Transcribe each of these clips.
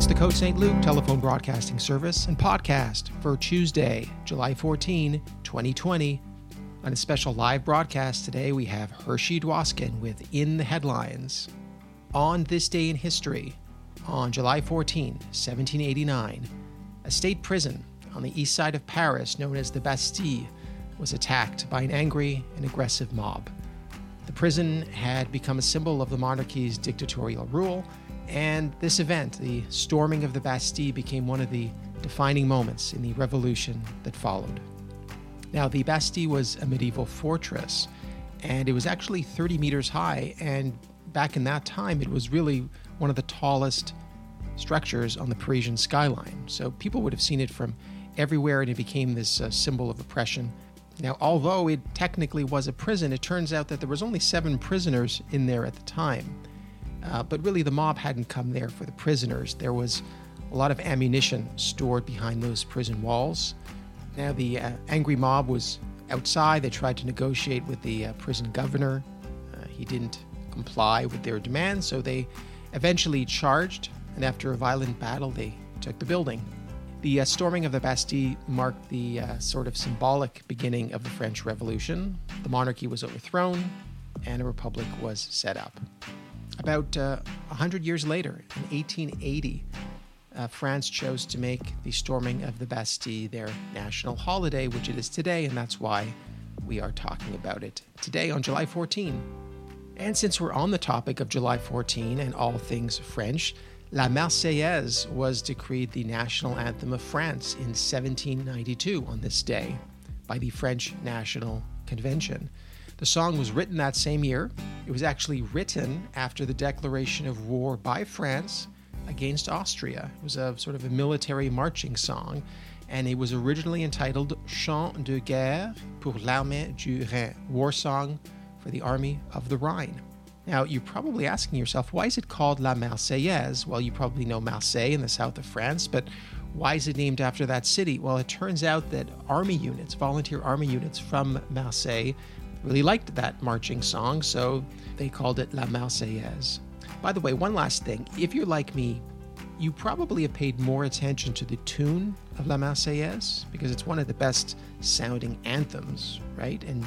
It's the Code St. Luke telephone broadcasting service and podcast for Tuesday, July 14, 2020. On a special live broadcast today, we have Hershey Dwoskin with In the Headlines. On this day in history, on July 14, 1789, a state prison on the east side of Paris, known as the Bastille, was attacked by an angry and aggressive mob. The prison had become a symbol of the monarchy's dictatorial rule, and this event, the storming of the Bastille, became one of the defining moments in the revolution that followed. Now, the Bastille was a medieval fortress, and it was actually 30 meters high, and back in that time, it was really one of the tallest structures on the Parisian skyline. So people would have seen it from everywhere, and it became this uh, symbol of oppression now, although it technically was a prison, it turns out that there was only seven prisoners in there at the time. Uh, but really, the mob hadn't come there for the prisoners. There was a lot of ammunition stored behind those prison walls. Now, the uh, angry mob was outside. They tried to negotiate with the uh, prison governor. Uh, he didn't comply with their demands, so they eventually charged, and after a violent battle, they took the building. The uh, storming of the Bastille marked the uh, sort of symbolic beginning of the French Revolution. The monarchy was overthrown and a republic was set up. About uh, 100 years later, in 1880, uh, France chose to make the storming of the Bastille their national holiday, which it is today, and that's why we are talking about it today on July 14. And since we're on the topic of July 14 and all things French, La Marseillaise was decreed the national anthem of France in 1792 on this day by the French National Convention. The song was written that same year. It was actually written after the declaration of war by France against Austria. It was a sort of a military marching song, and it was originally entitled Chant de guerre pour l'armée du Rhin, war song for the army of the Rhine. Now, you're probably asking yourself, why is it called La Marseillaise? Well, you probably know Marseille in the south of France, but why is it named after that city? Well, it turns out that army units, volunteer army units from Marseille, really liked that marching song, so they called it La Marseillaise. By the way, one last thing. If you're like me, you probably have paid more attention to the tune of La Marseillaise because it's one of the best sounding anthems, right? And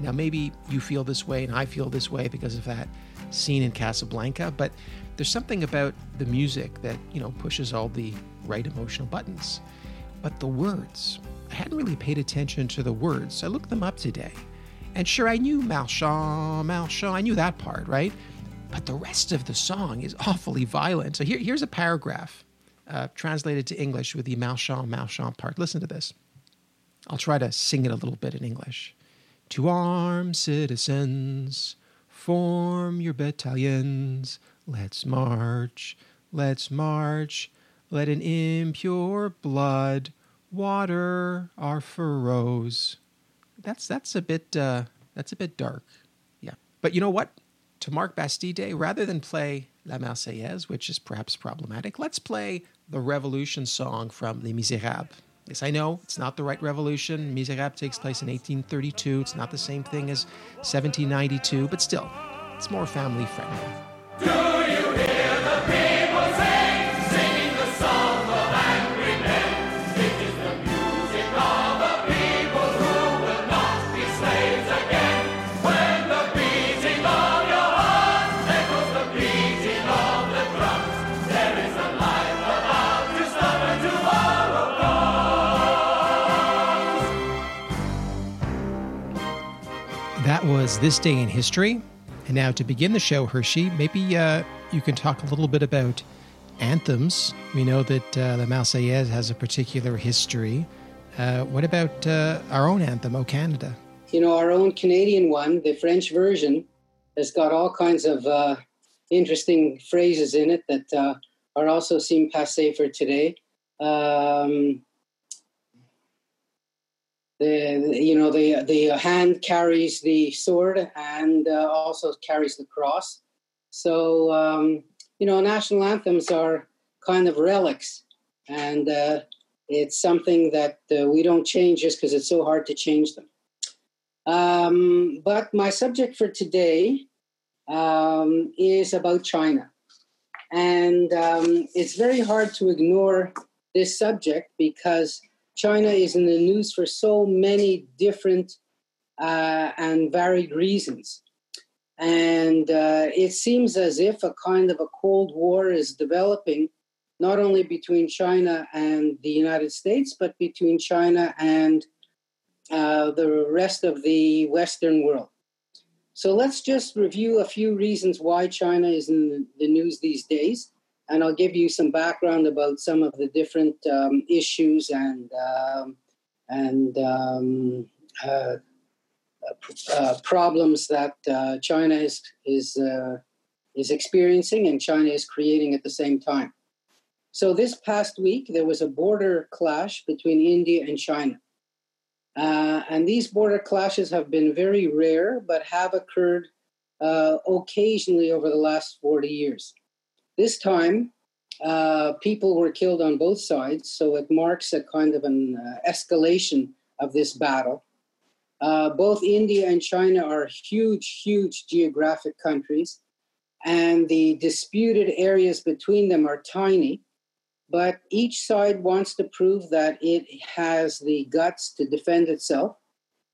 now, maybe you feel this way and I feel this way because of that scene in Casablanca, but there's something about the music that, you know, pushes all the right emotional buttons. But the words, I hadn't really paid attention to the words. So I looked them up today. And sure, I knew Marchand, Marchand, I knew that part, right? But the rest of the song is awfully violent. So here, here's a paragraph uh, translated to English with the Marchand, Marchand part. Listen to this. I'll try to sing it a little bit in English. To arm, citizens, form your battalions. Let's march, let's march. Let an impure blood water our furrows. That's that's a bit uh, that's a bit dark, yeah. But you know what? To mark Bastille Day, rather than play La Marseillaise, which is perhaps problematic, let's play the Revolution song from Les Miserables. Yes, I know it's not the right revolution. Miserables takes place in 1832. It's not the same thing as 1792, but still, it's more family friendly. That This Day in History. And now, to begin the show, Hershey, maybe uh, you can talk a little bit about anthems. We know that uh, the Marseillaise has a particular history. Uh, what about uh, our own anthem, O Canada? You know, our own Canadian one, the French version, has got all kinds of uh, interesting phrases in it that uh, are also seem passe for today. Um, the you know the the hand carries the sword and uh, also carries the cross. So um, you know national anthems are kind of relics, and uh, it's something that uh, we don't change just because it's so hard to change them. Um, but my subject for today um, is about China. And um, it's very hard to ignore this subject because China is in the news for so many different uh, and varied reasons. And uh, it seems as if a kind of a Cold War is developing, not only between China and the United States, but between China and uh, the rest of the Western world. So let's just review a few reasons why China is in the news these days. And I'll give you some background about some of the different um, issues and, um, and um, uh, uh, problems that uh, China is, is, uh, is experiencing and China is creating at the same time. So, this past week, there was a border clash between India and China. Uh, and these border clashes have been very rare, but have occurred uh, occasionally over the last 40 years. This time, uh, people were killed on both sides, so it marks a kind of an uh, escalation of this battle. Uh, both India and China are huge, huge geographic countries, and the disputed areas between them are tiny but each side wants to prove that it has the guts to defend itself.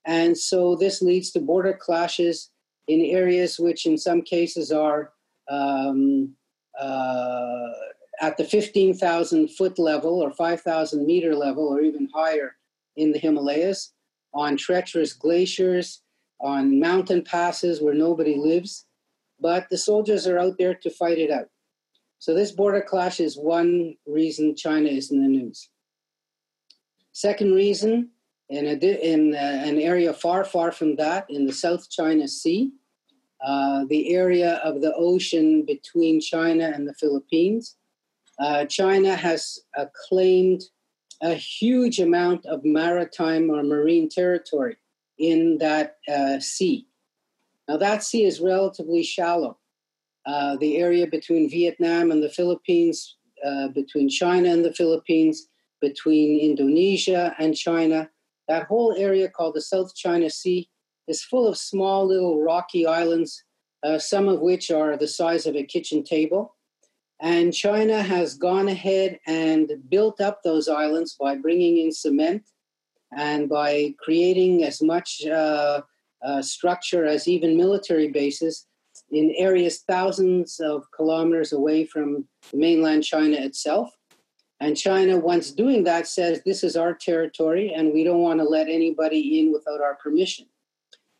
And so this leads to border clashes in areas which, in some cases, are um, uh, at the 15,000 foot level or 5,000 meter level or even higher in the Himalayas, on treacherous glaciers, on mountain passes where nobody lives. But the soldiers are out there to fight it out. So this border clash is one reason China is in the news. Second reason, in, a, in uh, an area far, far from that, in the South China Sea, uh, the area of the ocean between China and the Philippines, uh, China has claimed a huge amount of maritime or marine territory in that uh, sea. Now, that sea is relatively shallow. Uh, the area between Vietnam and the Philippines, uh, between China and the Philippines, between Indonesia and China. That whole area called the South China Sea is full of small little rocky islands, uh, some of which are the size of a kitchen table. And China has gone ahead and built up those islands by bringing in cement and by creating as much uh, uh, structure as even military bases in areas thousands of kilometers away from mainland China itself. And China, once doing that, says this is our territory and we don't want to let anybody in without our permission.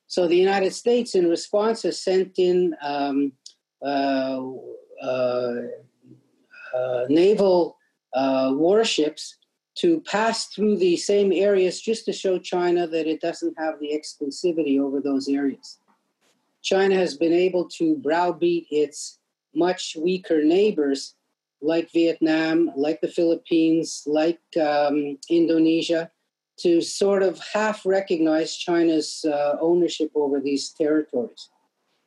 So the United States, in response, has sent in um, uh, uh, uh, naval uh, warships to pass through the same areas just to show China that it doesn't have the exclusivity over those areas. China has been able to browbeat its much weaker neighbors like Vietnam, like the Philippines, like um, Indonesia, to sort of half recognize China's uh, ownership over these territories.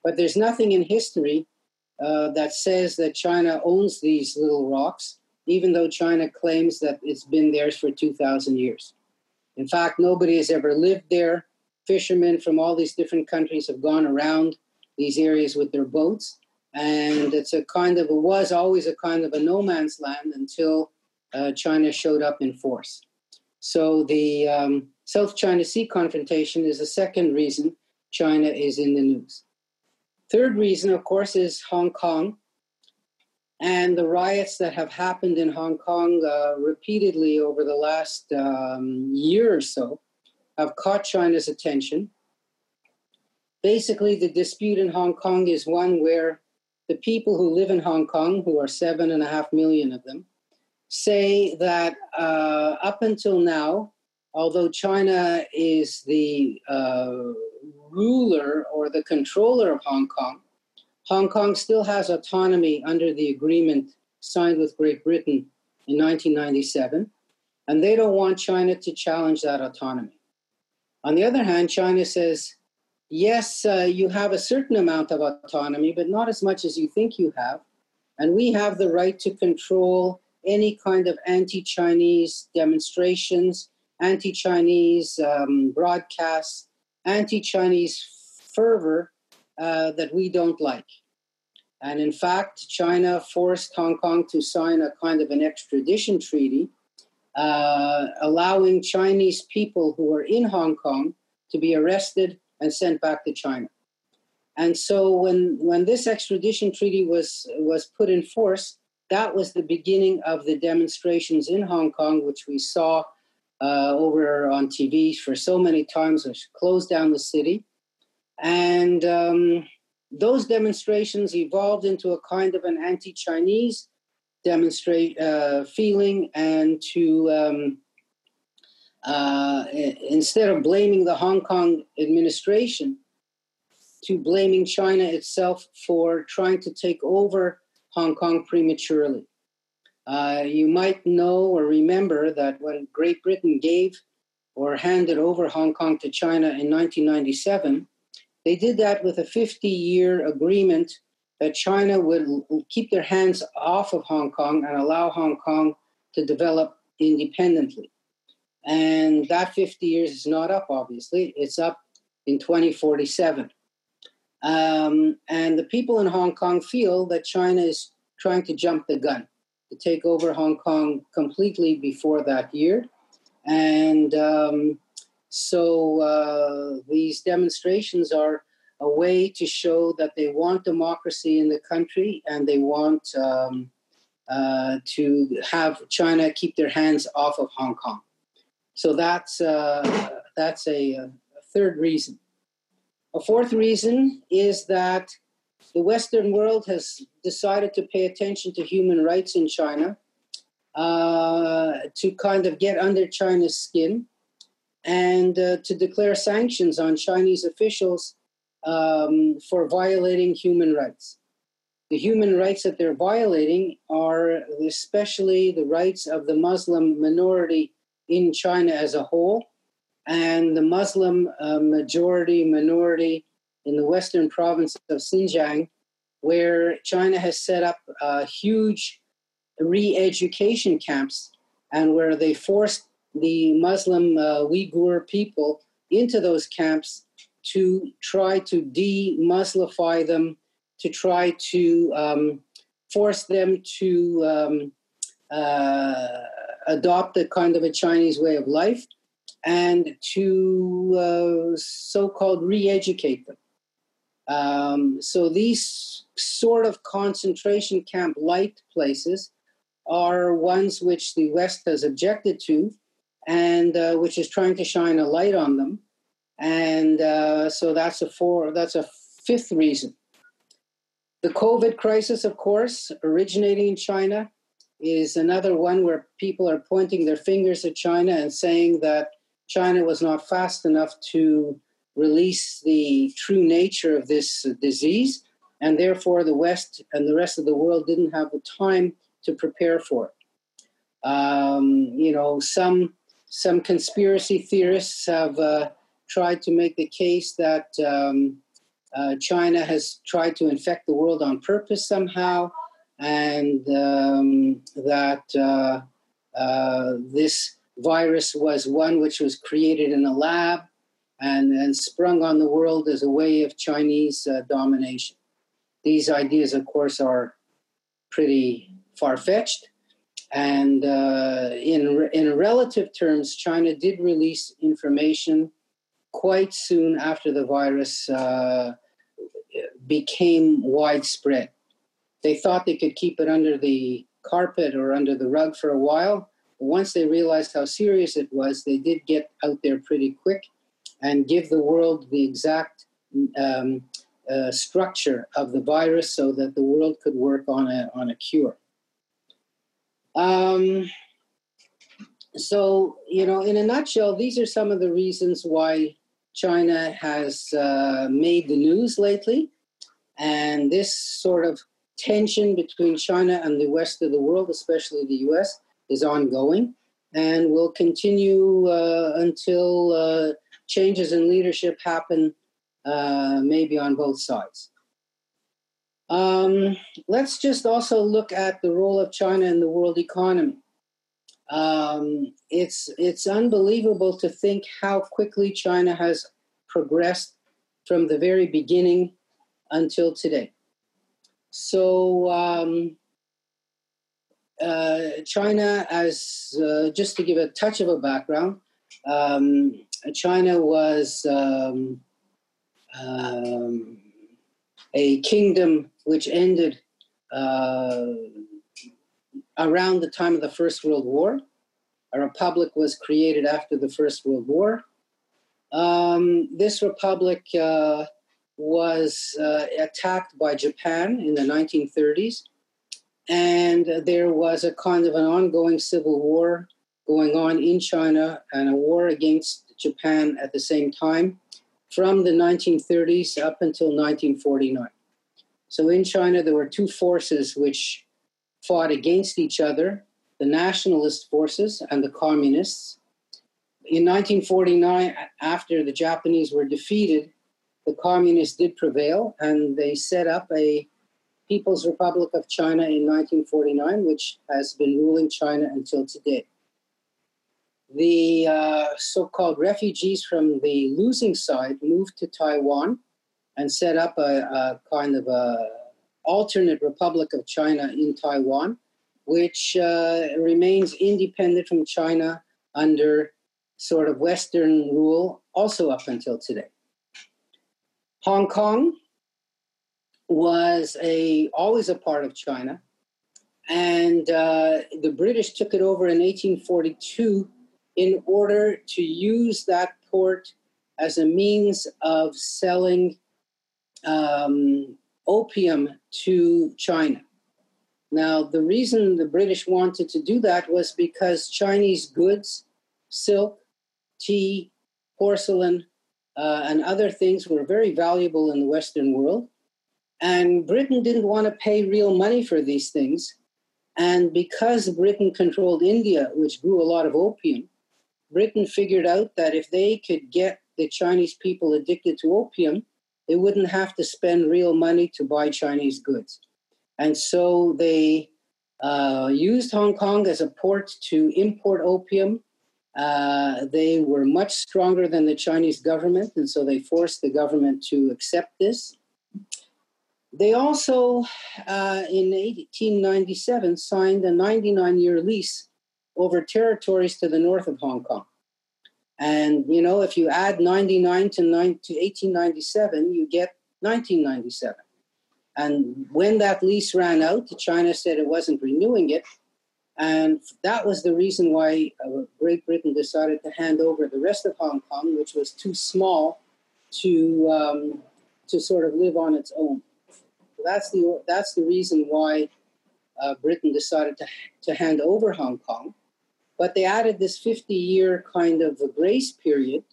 But there's nothing in history uh, that says that China owns these little rocks, even though China claims that it's been theirs for 2,000 years. In fact, nobody has ever lived there fishermen from all these different countries have gone around these areas with their boats. And it's a kind of, it was always a kind of a no man's land until uh, China showed up in force. So the um, South China Sea confrontation is the second reason China is in the news. Third reason, of course, is Hong Kong and the riots that have happened in Hong Kong uh, repeatedly over the last um, year or so have caught China's attention. Basically, the dispute in Hong Kong is one where the people who live in Hong Kong, who are seven and a half million of them, say that uh, up until now, although China is the uh, ruler or the controller of Hong Kong, Hong Kong still has autonomy under the agreement signed with Great Britain in 1997, and they don't want China to challenge that autonomy. On the other hand, China says, yes, uh, you have a certain amount of autonomy, but not as much as you think you have. And we have the right to control any kind of anti Chinese demonstrations, anti Chinese um, broadcasts, anti Chinese fervor uh, that we don't like. And in fact, China forced Hong Kong to sign a kind of an extradition treaty, uh, allowing Chinese people who were in Hong Kong to be arrested and sent back to China. And so when, when this extradition treaty was, was put in force, that was the beginning of the demonstrations in Hong Kong, which we saw uh, over on TV for so many times, which closed down the city. And um, those demonstrations evolved into a kind of an anti Chinese demonstrate uh, feeling and to um, uh, instead of blaming the Hong Kong administration, to blaming China itself for trying to take over Hong Kong prematurely. Uh, you might know or remember that when Great Britain gave or handed over Hong Kong to China in 1997, they did that with a 50 year agreement that China would keep their hands off of Hong Kong and allow Hong Kong to develop independently. And that 50 years is not up, obviously, it's up in 2047. Um, and the people in Hong Kong feel that China is trying to jump the gun to take over Hong Kong completely before that year. And um, so uh, these demonstrations are a way to show that they want democracy in the country and they want um, uh, to have China keep their hands off of Hong Kong. So that's uh, that's a, a, third reason. A fourth reason is that the Western world has decided to pay attention to human rights in China uh, to kind of get under China's skin and uh, to declare sanctions on Chinese officials um, for violating human rights. The human rights that they're violating are especially the rights of the Muslim minority in China as a whole and the Muslim uh, majority minority in the western province of Xinjiang, where China has set up uh, huge re education camps and where they forced the Muslim uh, Uyghur people into those camps to try to de Muslify them, to try to um, force them to um, uh, adopt a kind of a Chinese way of life and to uh, so called re educate them. Um, so these sort of concentration camp like places are ones which the West has objected to and uh, which is trying to shine a light on them. And uh, so that's a four, that's a fifth reason. The COVID crisis, of course, originating in China, is another one where people are pointing their fingers at China and saying that China was not fast enough to release the true nature of this disease, and therefore the West and the rest of the world didn't have the time to prepare for it. Um, you know, some some conspiracy theorists have uh, tried to make the case that um, uh, China has tried to infect the world on purpose somehow, and um, that uh, uh this virus was one which was created in a lab and, and sprung on the world as a way of Chinese uh, domination. These ideas, of course, are pretty far fetched. And uh, in, in relative terms, China did release information quite soon after the virus uh, became widespread. They thought they could keep it under the carpet or under the rug for a while. Once they realized how serious it was, they did get out there pretty quick and give the world the exact um, uh, structure of the virus so that the world could work on a, on a cure. Um, so, you know, in a nutshell, these are some of the reasons why China has uh, made the news lately. And this sort of tension between China and the rest of the world, especially the US, is ongoing and will continue uh, until uh, changes in leadership happen, uh, maybe on both sides. Um, let's just also look at the role of China in the world economy. Um, it's it's unbelievable to think how quickly China has progressed from the very beginning until today. So um, uh, China, as uh, just to give a touch of a background, um, China was um, um a kingdom which ended uh, around the time of the First World War. A republic was created after the First World War. Um, this republic uh, was uh, attacked by Japan in the 1930s, and there was a kind of an ongoing civil war going on in China and a war against Japan at the same time from the 1930s up until 1949. So in China, there were two forces which fought against each other the nationalist forces and the communists. In 1949, after the Japanese were defeated, the communists did prevail and they set up a People's Republic of China in 1949, which has been ruling China until today. The uh, so called refugees from the losing side moved to Taiwan and set up a, a kind of a alternate Republic of China in Taiwan, which uh, remains independent from China under sort of Western rule, also up until today. Hong Kong was a always a part of China, and uh, the British took it over in 1842 in order to use that port as a means of selling um, opium to China. Now, the reason the British wanted to do that was because Chinese goods, silk, tea, porcelain, uh, and other things were very valuable in the Western world. And Britain didn't want to pay real money for these things. And because Britain controlled India, which grew a lot of opium, Britain figured out that if they could get the Chinese people addicted to opium, they wouldn't have to spend real money to buy Chinese goods. And so they uh, used Hong Kong as a port to import opium. Uh, they were much stronger than the Chinese government, and so they forced the government to accept this. They also, uh, in 1897, signed a 99 year lease over territories to the north of Hong Kong. And you know, if you add 99 to, 9, to 1897, you get 1997. And when that lease ran out, China said it wasn't renewing it. And that was the reason why uh, Great Britain decided to hand over the rest of Hong Kong, which was too small to, um, to sort of live on its own. That's, the, that's the reason why uh, Britain decided to, to hand over Hong Kong. But they added this 50 year kind of a grace period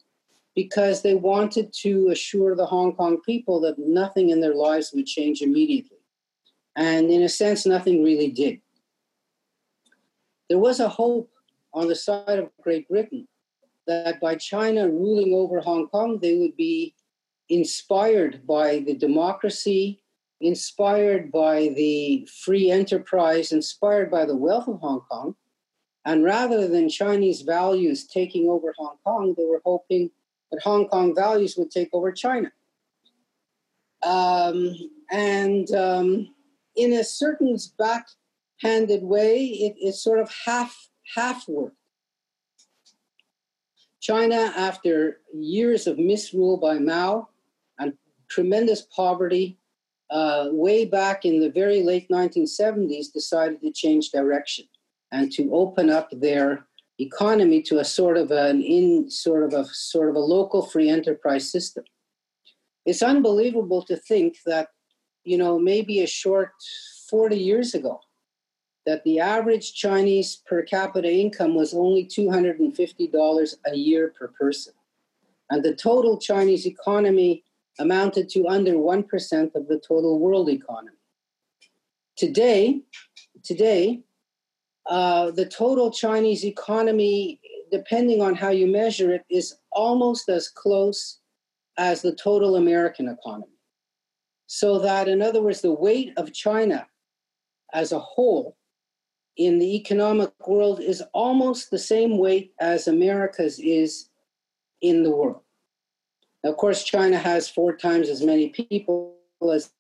because they wanted to assure the Hong Kong people that nothing in their lives would change immediately. And in a sense, nothing really did. There was a hope on the side of Great Britain that by China ruling over Hong Kong, they would be inspired by the democracy, inspired by the free enterprise, inspired by the wealth of Hong Kong, and rather than Chinese values taking over Hong Kong, they were hoping that Hong Kong values would take over China. Um, and um, in a certain backhanded way, it, it sort of half half worked. China, after years of misrule by Mao and tremendous poverty, uh, way back in the very late 1970s, decided to change direction and to open up their economy to a sort of an in sort of a sort of a local free enterprise system. It's unbelievable to think that, you know, maybe a short 40 years ago, that the average Chinese per capita income was only $250 a year per person. And the total Chinese economy amounted to under 1% of the total world economy. Today, today, uh, the total Chinese economy, depending on how you measure it, is almost as close as the total American economy. So that, in other words, the weight of China as a whole in the economic world is almost the same weight as America's is in the world. Of course, China has four times as many people as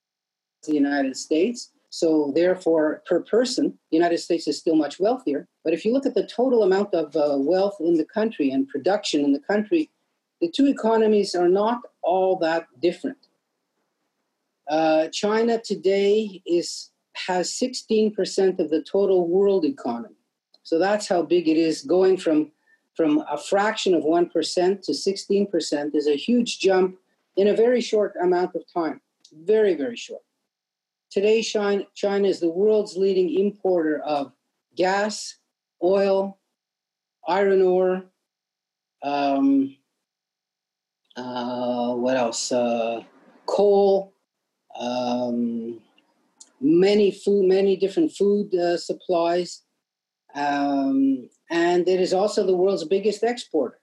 the United States. So, therefore, per person, the United States is still much wealthier. But if you look at the total amount of uh, wealth in the country and production in the country, the two economies are not all that different. Uh, China today is has 16% of the total world economy. So that's how big it is. Going from from a fraction of 1% to 16% is a huge jump in a very short amount of time. Very, very short. Today, China, is the world's leading importer of gas, oil, iron ore, um, uh, what else? Uh, coal, um, many food, many different food uh, supplies, um, and it is also the world's biggest exporter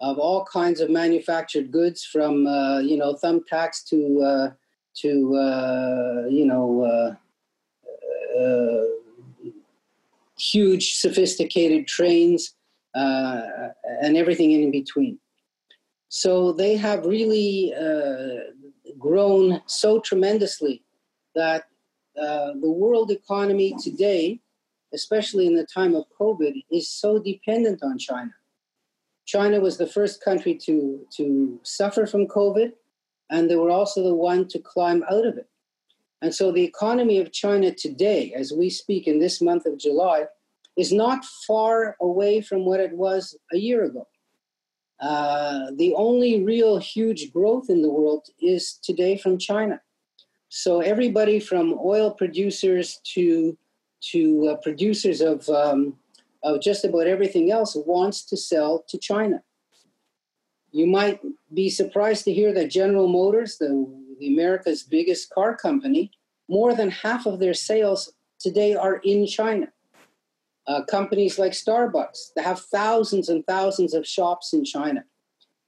of all kinds of manufactured goods, from uh, you know thumbtacks to uh, to uh, you know huge sophisticated trains and everything in between. So they have really uh, grown so tremendously that uh, the world economy today, especially in the time of COVID, is so dependent on China. China was the first country to, to suffer from COVID, and they were also the one to climb out of it. And so the economy of China today, as we speak in this month of July, is not far away from what it was a year ago. Uh, the only real huge growth in the world is today from China. So everybody from oil producers to to uh, producers of um, of just about everything else wants to sell to China. You might be surprised to hear that General Motors, the, the America's biggest car company, more than half of their sales today are in China. Uh, companies like Starbucks that have thousands and thousands of shops in China.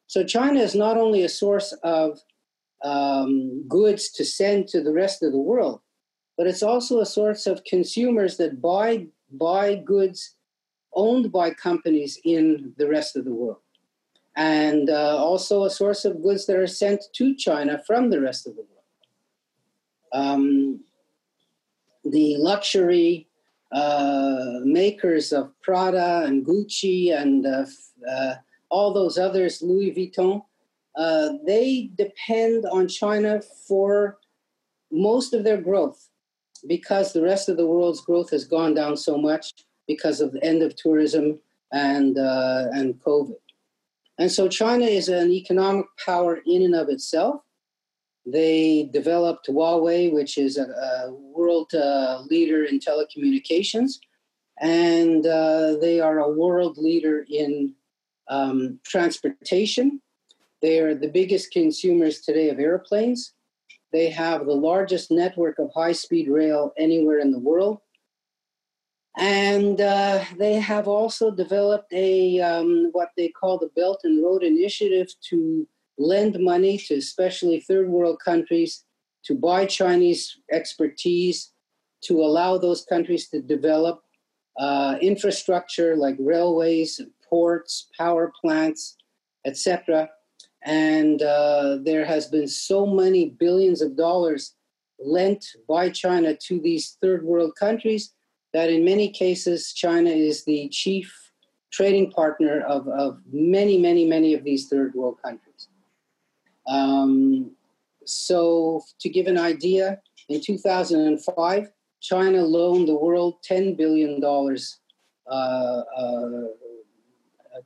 So China is not only a source of um, goods to send to the rest of the world, but it's also a source of consumers that buy buy goods owned by companies in the rest of the world, and uh, also a source of goods that are sent to China from the rest of the world. Um, the luxury uh, makers of Prada and Gucci and uh, uh, all those others, Louis Vuitton, uh, they depend on China for most of their growth because the rest of the world's growth has gone down so much because of the end of tourism and uh, and COVID. And so China is an economic power in and of itself. They developed Huawei, which is a, a world uh, leader in telecommunications, and uh, they are a world leader in um, transportation. They are the biggest consumers today of airplanes. They have the largest network of high speed rail anywhere in the world. And uh, they have also developed a um, what they call the Belt and Road Initiative to lend money to especially third world countries to buy Chinese expertise, to allow those countries to develop uh, infrastructure like railways, ports, power plants, etc. And uh, there has been so many billions of dollars lent by China to these third world countries that in many cases China is the chief trading partner of, of many, many, many of these third world countries. Um, so, to give an idea, in 2005, China loaned the world $10 billion, uh, uh,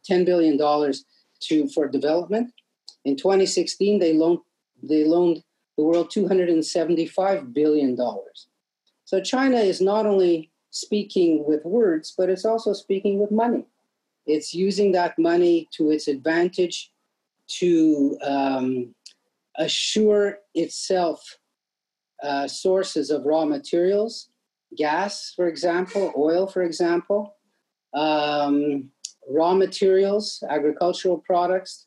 $10 billion to, for development. In 2016, they loaned, they loaned the world $275 billion. So China is not only speaking with words, but it's also speaking with money. It's using that money to its advantage to um, assure itself uh, sources of raw materials, gas, for example, oil, for example, um, raw materials, agricultural products,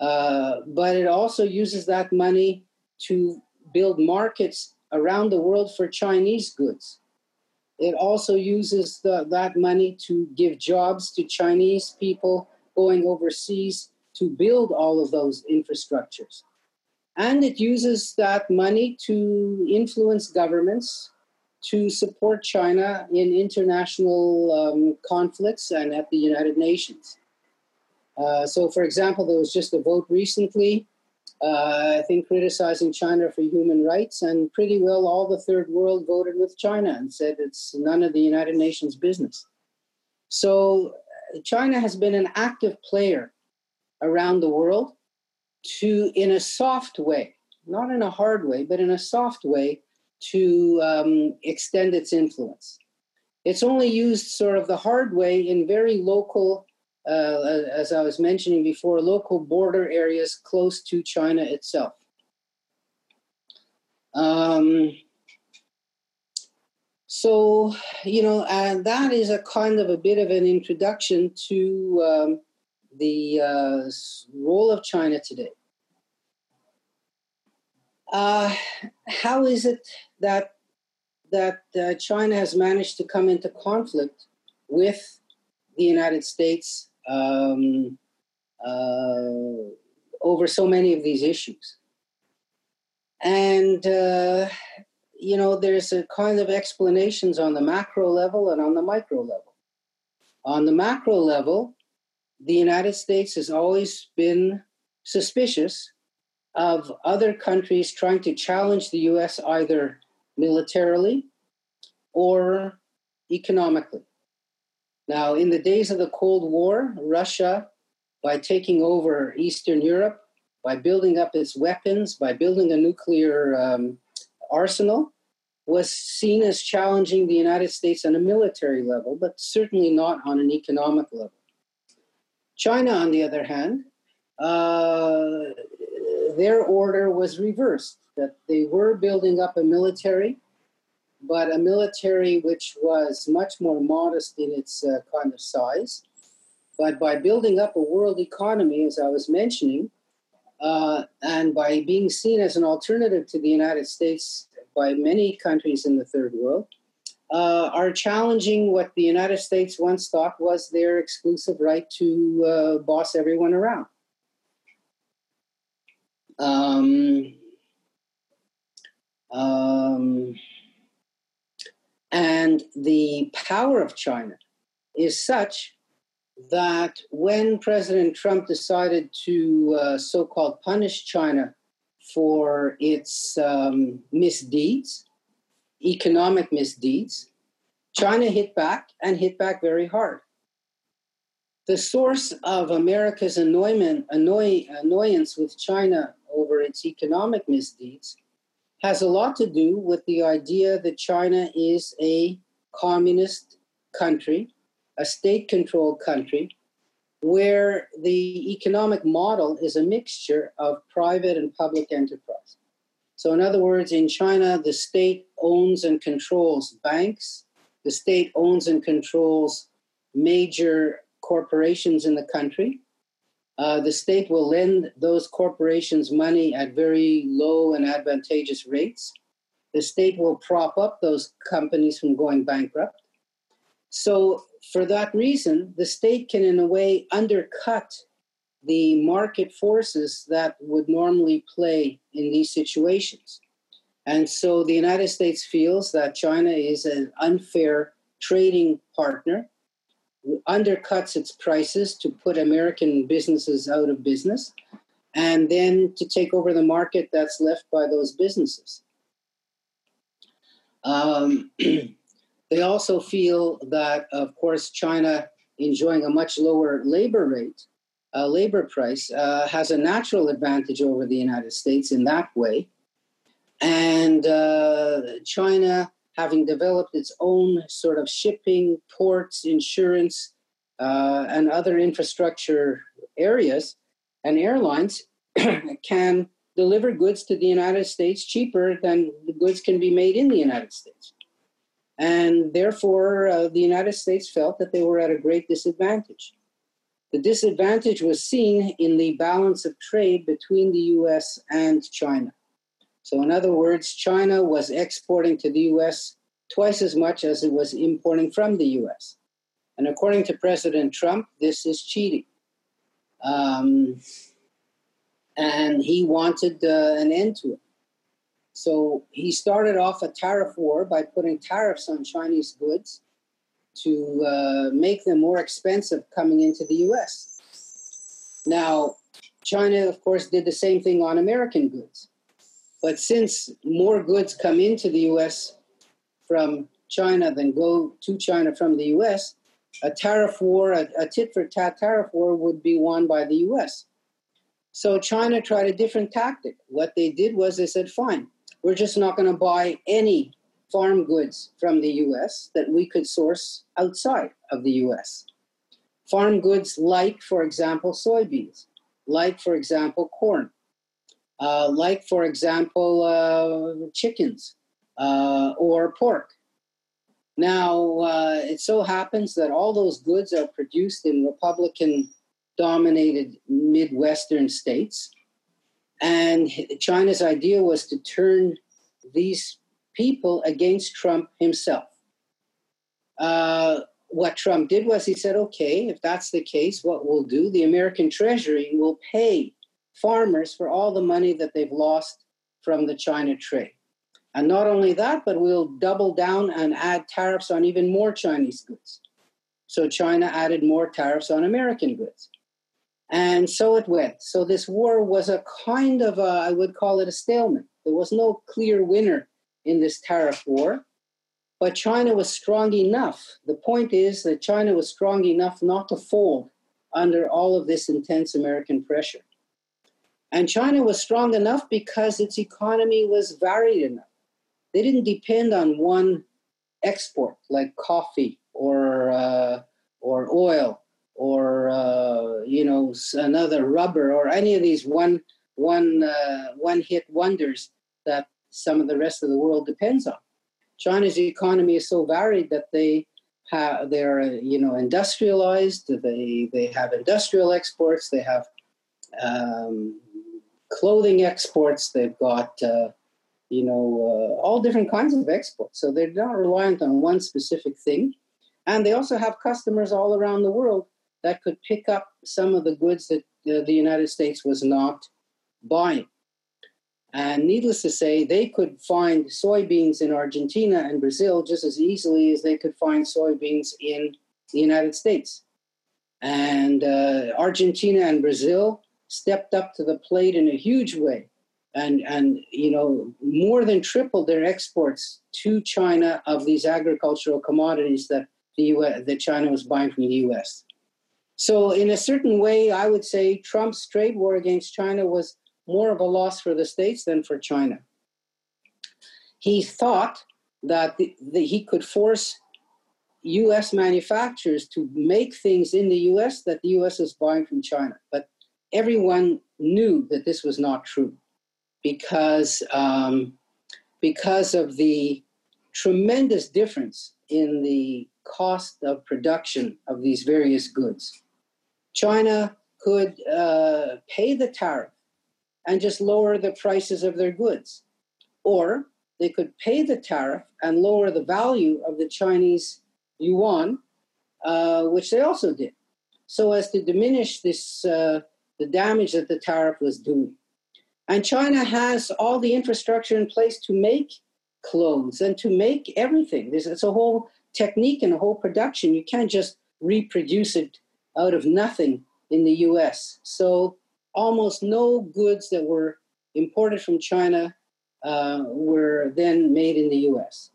uh, but it also uses that money to build markets around the world for Chinese goods. It also uses the, that money to give jobs to Chinese people going overseas to build all of those infrastructures. And it uses that money to influence governments to support China in international um, conflicts and at the United Nations. Uh, so, for example, there was just a vote recently, uh, I think, criticizing China for human rights, and pretty well all the third world voted with China and said it's none of the United Nations business. So, China has been an active player around the world to, in a soft way, not in a hard way, but in a soft way, to um, extend its influence. It's only used sort of the hard way in very local, uh, as I was mentioning before, local border areas close to China itself. Um, so, you know, and that is a kind of a bit of an introduction to um, the uh, role of China today. Uh, how is it that that uh, China has managed to come into conflict with the United States um, uh, over so many of these issues? And uh, you know, there's a kind of explanations on the macro level and on the micro level. On the macro level, the United States has always been suspicious of other countries trying to challenge the US either militarily or economically. Now, in the days of the Cold War, Russia, by taking over Eastern Europe, by building up its weapons, by building a nuclear um, arsenal, was seen as challenging the United States on a military level, but certainly not on an economic level. China, on the other hand, uh, their order was reversed, that they were building up a military, but a military which was much more modest in its uh, kind of size. But by building up a world economy, as I was mentioning, uh, and by being seen as an alternative to the United States by many countries in the third world, uh, are challenging what the United States once thought was their exclusive right to uh, boss everyone around. Um, um, and the power of China is such that when President Trump decided to uh, so called punish China for its um, misdeeds, economic misdeeds, China hit back and hit back very hard. The source of America's annoyance with China over its economic misdeeds has a lot to do with the idea that China is a communist country, a state controlled country, where the economic model is a mixture of private and public enterprise. So, in other words, in China, the state owns and controls banks, the state owns and controls major corporations in the country. Uh, the state will lend those corporations money at very low and advantageous rates. The state will prop up those companies from going bankrupt. So, for that reason, the state can, in a way, undercut the market forces that would normally play in these situations. And so the United States feels that China is an unfair trading partner undercuts its prices to put American businesses out of business and then to take over the market that's left by those businesses. Um, they also feel that, of course, China enjoying a much lower labor rate, uh, labor price, uh, has a natural advantage over the United States in that way. And uh, China having developed its own sort of shipping, ports, insurance, uh, and other infrastructure areas and airlines can deliver goods to the United States cheaper than the goods can be made in the United States. And therefore, uh, the United States felt that they were at a great disadvantage. The disadvantage was seen in the balance of trade between the US and China. So, in other words, China was exporting to the US twice as much as it was importing from the US. And according to President Trump, this is cheating. Um, and he wanted uh, an end to it. So he started off a tariff war by putting tariffs on Chinese goods to uh, make them more expensive coming into the US. Now, China, of course, did the same thing on American goods. But since more goods come into the US from China than go to China from the US, a tariff war, a, a tit for tat tariff war, would be won by the US. So China tried a different tactic. What they did was they said, fine, we're just not going to buy any farm goods from the US that we could source outside of the US. Farm goods like, for example, soybeans, like, for example, corn, uh, like, for example, uh, chickens uh, or pork. Now, uh, it so happens that all those goods are produced in Republican dominated Midwestern states. And China's idea was to turn these people against Trump himself. Uh, what Trump did was he said, okay, if that's the case, what we'll do, the American Treasury will pay farmers for all the money that they've lost from the China trade. And not only that, but we'll double down and add tariffs on even more Chinese goods. So China added more tariffs on American goods. And so it went. So this war was a kind of, a, I would call it a stalemate. There was no clear winner in this tariff war. But China was strong enough. The point is that China was strong enough not to fold under all of this intense American pressure. And China was strong enough because its economy was varied enough. They didn't depend on one export like coffee or, uh, or oil or uh, you know another rubber or any of these one one uh, one hit wonders that some of the rest of the world depends on. China's economy is so varied that they have they're you know industrialized. They they have industrial exports. They have um, clothing exports. They've got uh, you know uh, all different kinds of exports. So they're not reliant on one specific thing, and they also have customers all around the world that could pick up some of the goods that the, the United States was not buying. And needless to say, they could find soybeans in Argentina and Brazil just as easily as they could find soybeans in the United States. And uh, Argentina and Brazil stepped up to the plate in a huge way and, and you know, more than tripled their exports to China of these agricultural commodities that, the US, that China was buying from the US. So, in a certain way, I would say Trump's trade war against China was more of a loss for the States than for China. He thought that the, he could force US manufacturers to make things in the US that the US is buying from China. But everyone knew that this was not true because, um, because of the tremendous difference in the cost of production of these various goods. China could uh, pay the tariff and just lower the prices of their goods. Or they could pay the tariff and lower the value of the Chinese yuan, uh, which they also did, so as to diminish this, uh, the damage that the tariff was doing. And China has all the infrastructure in place to make clothes and to make everything. There's, it's a whole technique and a whole production. You can't just reproduce it out of nothing in the US. So almost no goods that were imported from China uh, were then made in the US.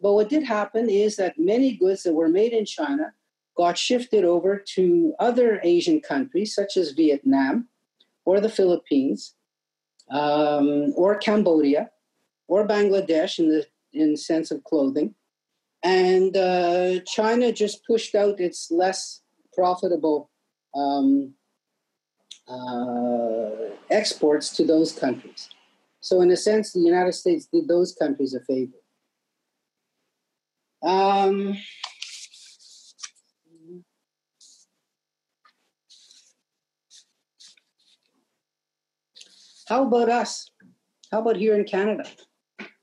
But what did happen is that many goods that were made in China got shifted over to other Asian countries, such as Vietnam or the Philippines um, or Cambodia or Bangladesh in the in sense of clothing. And uh, China just pushed out its less profitable um, uh, exports to those countries. So, in a sense, the United States did those countries a favor. Um, how about us? How about here in Canada?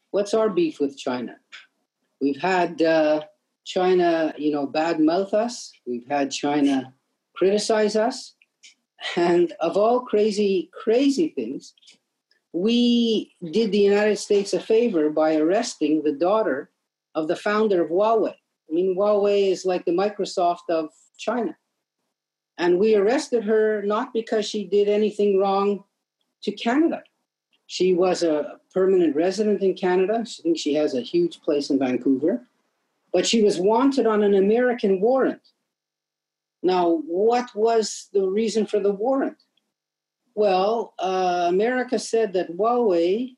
What's our beef with China? We've had uh, China, you know, bad mouth us. We've had China criticize us. And of all crazy, crazy things, we did the United States a favor by arresting the daughter of the founder of Huawei. I mean, Huawei is like the Microsoft of China. And we arrested her not because she did anything wrong to Canada. She was a permanent resident in Canada. I think she has a huge place in Vancouver. But she was wanted on an American warrant. Now, what was the reason for the warrant? Well, uh, America said that Huawei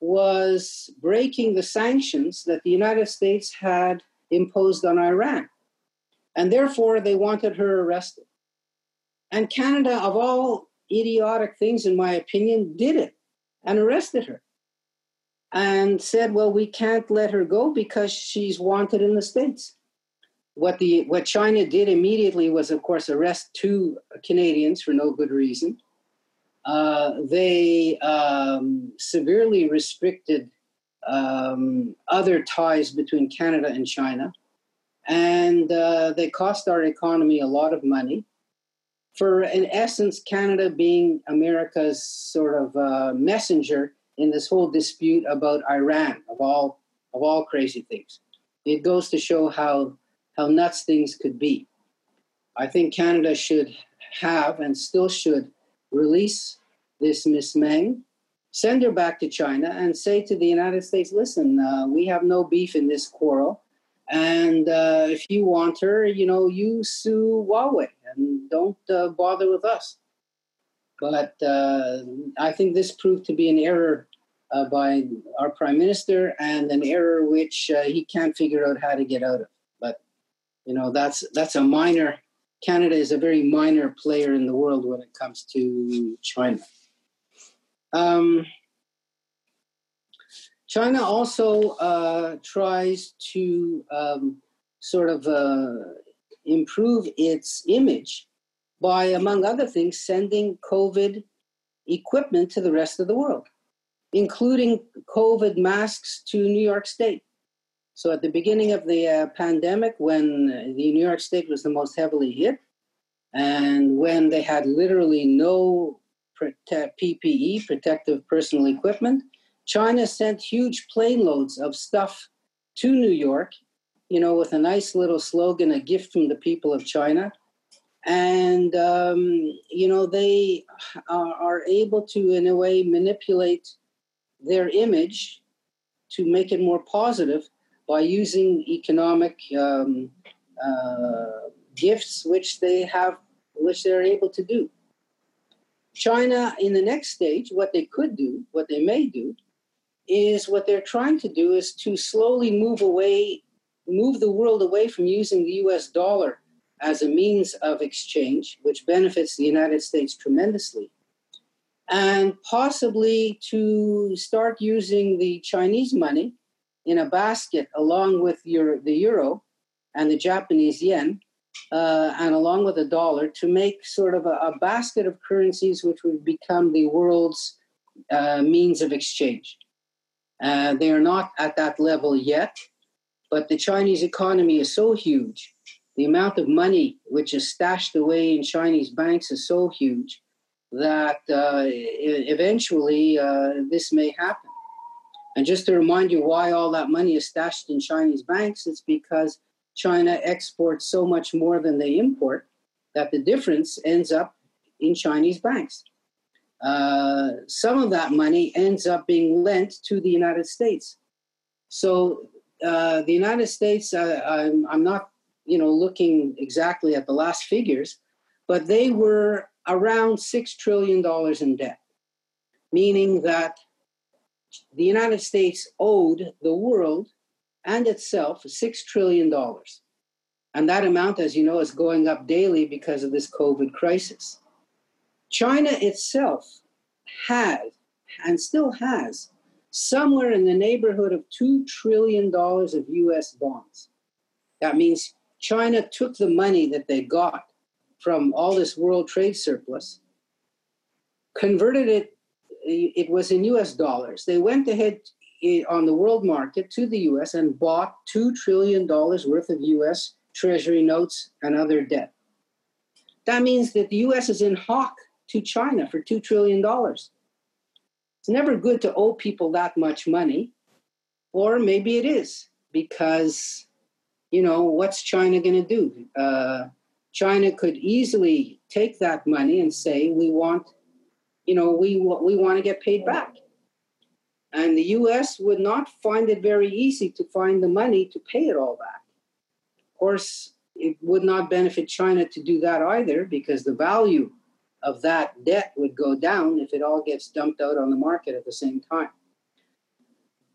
was breaking the sanctions that the United States had imposed on Iran. And therefore, they wanted her arrested. And Canada, of all idiotic things, in my opinion, did it and arrested her and said, well, we can't let her go because she's wanted in the States. What, the, what China did immediately was, of course, arrest two Canadians for no good reason. Uh, they um, severely restricted um, other ties between Canada and China. And uh, they cost our economy a lot of money for, in essence, Canada being America's sort of uh, messenger in this whole dispute about Iran, of all of all crazy things. It goes to show how how nuts things could be. I think Canada should have and still should release this Miss Meng, send her back to China, and say to the United States, "Listen, uh, we have no beef in this quarrel." And uh, if you want her, you know, you sue Huawei and don't uh, bother with us. But uh, I think this proved to be an error uh, by our prime minister and an error which uh, he can't figure out how to get out of. But you know, that's that's a minor. Canada is a very minor player in the world when it comes to China. Um, China also uh, tries to um, sort of uh, improve its image by, among other things, sending COVID equipment to the rest of the world, including COVID masks to New York State. So, at the beginning of the uh, pandemic, when the New York State was the most heavily hit, and when they had literally no prote- PPE, protective personal equipment, China sent huge plane loads of stuff to New York, you know, with a nice little slogan, a gift from the people of China. And, um, you know, they are, are able to, in a way, manipulate their image to make it more positive by using economic um, uh, gifts, which they have, which they're able to do. China, in the next stage, what they could do, what they may do, is what they're trying to do is to slowly move away, move the world away from using the US dollar as a means of exchange, which benefits the United States tremendously, and possibly to start using the Chinese money in a basket along with your, the euro and the Japanese yen, uh, and along with the dollar to make sort of a, a, basket of currencies which would become the world's uh, means of exchange. Uh, they are not at that level yet, but the Chinese economy is so huge. The amount of money which is stashed away in Chinese banks is so huge that uh, eventually uh, this may happen. And just to remind you why all that money is stashed in Chinese banks, it's because China exports so much more than they import that the difference ends up in Chinese banks. Uh, some of that money ends up being lent to the United States. So uh, the United States, uh, I'm, I'm not, you know, looking exactly at the last figures, but they were around six trillion dollars in debt, meaning that the United States owed the world and itself six trillion dollars, and that amount, as you know, is going up daily because of this COVID crisis. China itself had and still has somewhere in the neighborhood of $2 trillion of US bonds. That means China took the money that they got from all this world trade surplus, converted it, it was in US dollars. They went ahead eh, on the world market to the US and bought $2 trillion worth of US Treasury notes and other debt. that means that the US is in hock to China for $2 trillion. It's never good to owe people that much money, or maybe it is because, you know, what's China going to do? Uh, China could easily take that money and say, we want, you know, we, we want to get paid back. And the US would not find it very easy to find the money to pay it all back. Of course, it would not benefit China to do that either because the value of that debt would go down if it all gets dumped out on the market at the same time.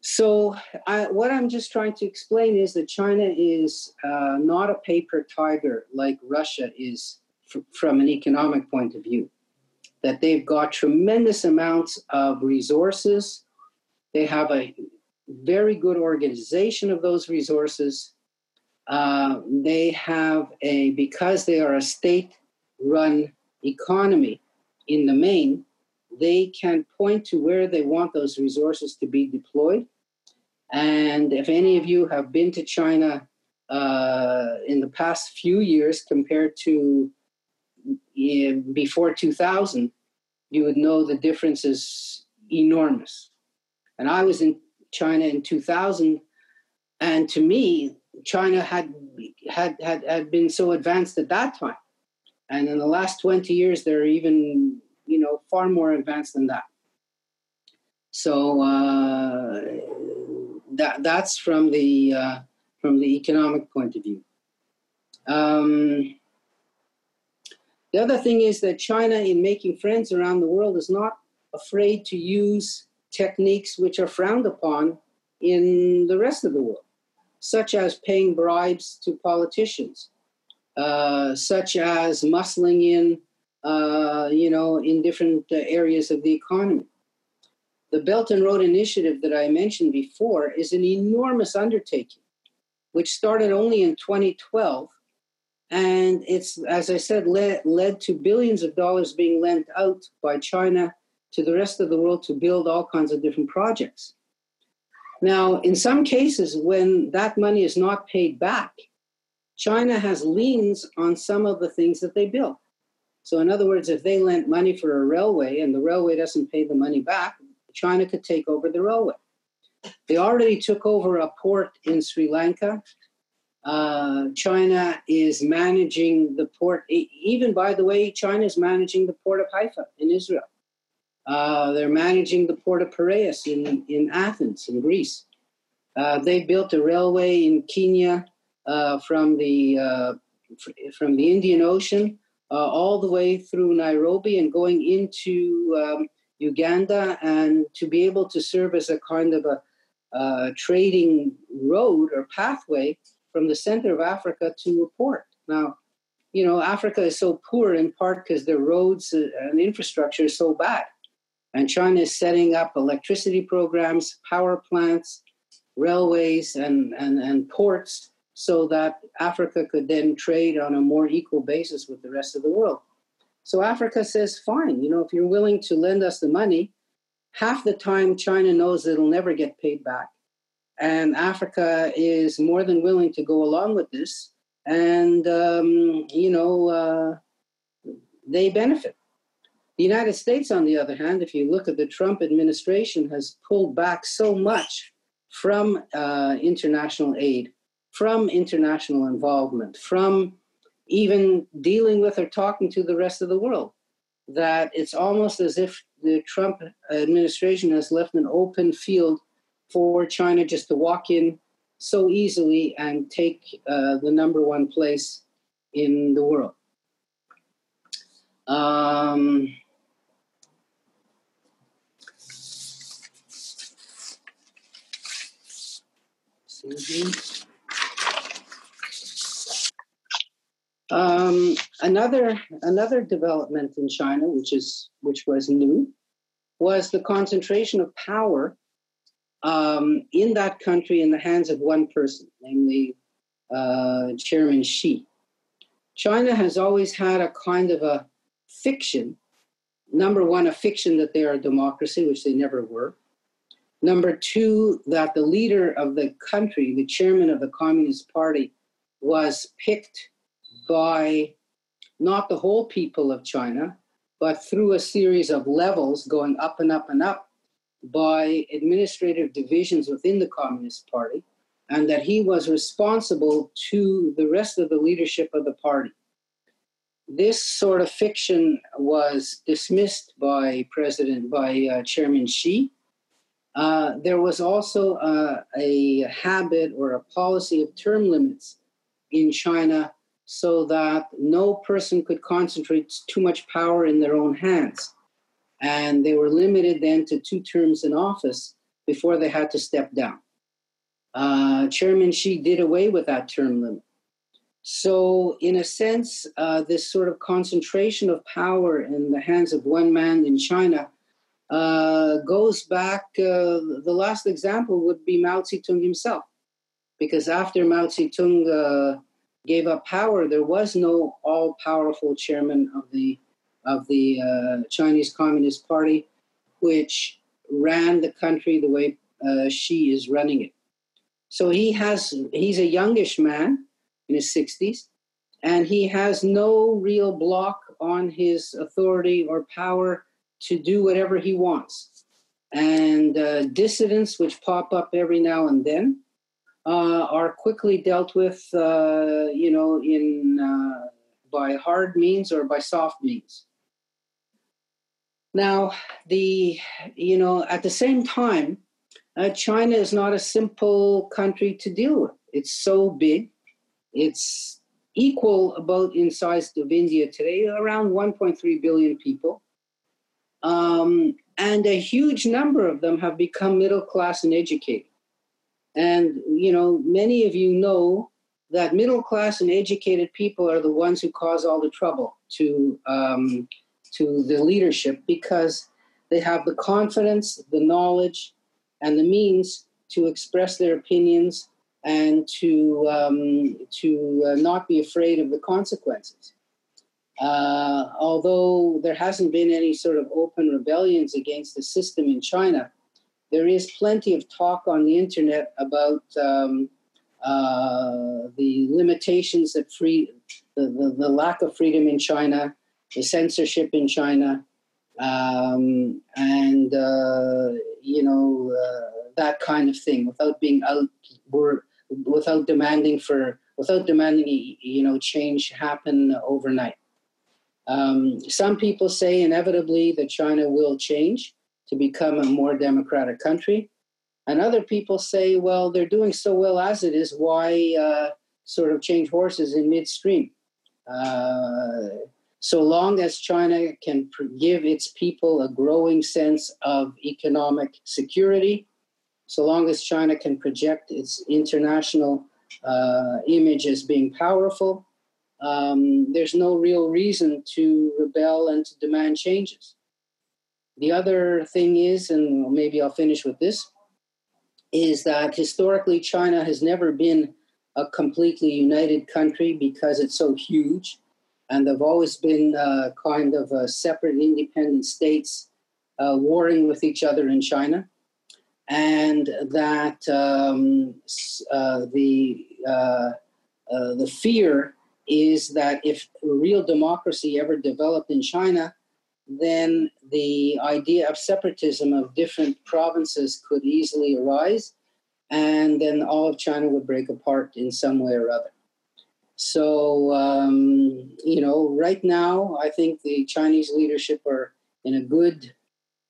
So, I, what I'm just trying to explain is that China is uh, not a paper tiger like Russia is from an economic point of view. That they've got tremendous amounts of resources, they have a very good organization of those resources. Uh, they have a, because they are a state run economy in the main, they can point to where they want those resources to be deployed and if any of you have been to China uh, in the past few years compared to before 2000, you would know the difference is enormous. And I was in China in 2000, and to me, China had had had, had been so advanced at that time, and in the last 20 years, they're even you know far more advanced than that. So uh, that that's from the uh, from the economic point of view. Um, the other thing is that China, in making friends around the world, is not afraid to use techniques which are frowned upon in the rest of the world, such as paying bribes to politicians, uh, such as muscling in, uh, you know, in different uh, areas of the economy. The Belt and Road Initiative that I mentioned before is an enormous undertaking, which started only in 2012. And it's, as I said, led, led to billions of dollars being lent out by China to the rest of the world to build all kinds of different projects. Now, in some cases, when that money is not paid back, China has liens on some of the things that they build. So, in other words, if they lent money for a railway and the railway doesn't pay the money back, China could take over the railway. They already took over a port in Sri Lanka. Uh, China is managing the port. Even by the way, China is managing the port of Haifa in Israel. Uh, they're managing the port of Piraeus in, in Athens, in Greece. Uh, they built a railway in Kenya from the uh, from the Indian Ocean uh, all the way through Nairobi and going into um, Uganda and to be able to serve as a kind of a uh, trading road or pathway from the center of Africa to a port. Now, you know, Africa is so poor in part because their roads and infrastructure is so bad. And China is setting up electricity programs, power plants, railways, and, and, and ports so that Africa could then trade on a more equal basis with the rest of the world. So Africa says, fine, you know, if you're willing to lend us the money, half the time China knows it'll never get paid back. And Africa is more than willing to go along with this. And, um, you know, uh, they benefit. The United States, on the other hand, if you look at the Trump administration, has pulled back so much from uh, international aid, from international involvement, from even dealing with or talking to the rest of the world. That it's almost as if the Trump administration has left an open field for China just to walk in so easily and take uh, the number one place in the world. Um, Um, another another development in China, which is which was new, was the concentration of power um, in that country in the hands of one person, namely uh, Chairman Xi. China has always had a kind of a fiction. Number one, a fiction that they are a democracy, which they never were. Number two, that the leader of the country, the chairman of the Communist Party, was picked by not the whole people of China, but through a series of levels going up and up and up by administrative divisions within the Communist Party, and that he was responsible to the rest of the leadership of the party. This sort of fiction was dismissed by President, by uh, Chairman Xi. Uh, there was also uh, a habit or a policy of term limits in China so that no person could concentrate too much power in their own hands. And they were limited then to two terms in office before they had to step down. Uh, Chairman Xi did away with that term limit. So, in a sense, uh, this sort of concentration of power in the hands of one man in China uh, goes back. Uh, the last example would be Mao Zedong himself, because after Mao Zedong uh, gave up power, there was no all-powerful chairman of the of the uh, Chinese Communist Party, which ran the country the way uh, Xi is running it. So he has he's a youngish man in his 60s, and he has no real block on his authority or power to do whatever he wants. And uh, dissidents, which pop up every now and then, uh, are quickly dealt with, uh, you know, in uh, by hard means or by soft means. Now, the you know, at the same time, uh, China is not a simple country to deal with. It's so big. It's equal about in size of India today, around 1.3 billion people. Um, and a huge number of them have become middle class and educated. And, you know, many of you know that middle class and educated people are the ones who cause all the trouble to, um, to the leadership because they have the confidence, the knowledge, and the means to express their opinions and to, um, to uh, not be afraid of the consequences. Uh, although there hasn't been any sort of open rebellions against the system in China, there is plenty of talk on the internet about um, uh, the limitations that free, the, the, the, lack of freedom in China, the censorship in China, um, and uh, you know uh, that kind of thing, without being out, without demanding for, without demanding you know change happen overnight. Um, some people say inevitably that China will change to become a more democratic country. And other people say, well, they're doing so well as it is, why uh, sort of change horses in midstream? Uh, so long as China can give its people a growing sense of economic security, so long as China can project its international uh, image as being powerful, um, there's no real reason to rebel and to demand changes. The other thing is, and maybe I'll finish with this, is that historically China has never been a completely united country because it's so huge. And they've always been uh, kind of uh, separate independent states uh, warring with each other in China. And that um, uh, the, uh, uh, the fear is that if real democracy ever developed in China, then the idea of separatism of different provinces could easily arise, and then all of China would break apart in some way or other. So, um, you know, right now, I think the Chinese leadership are in a good,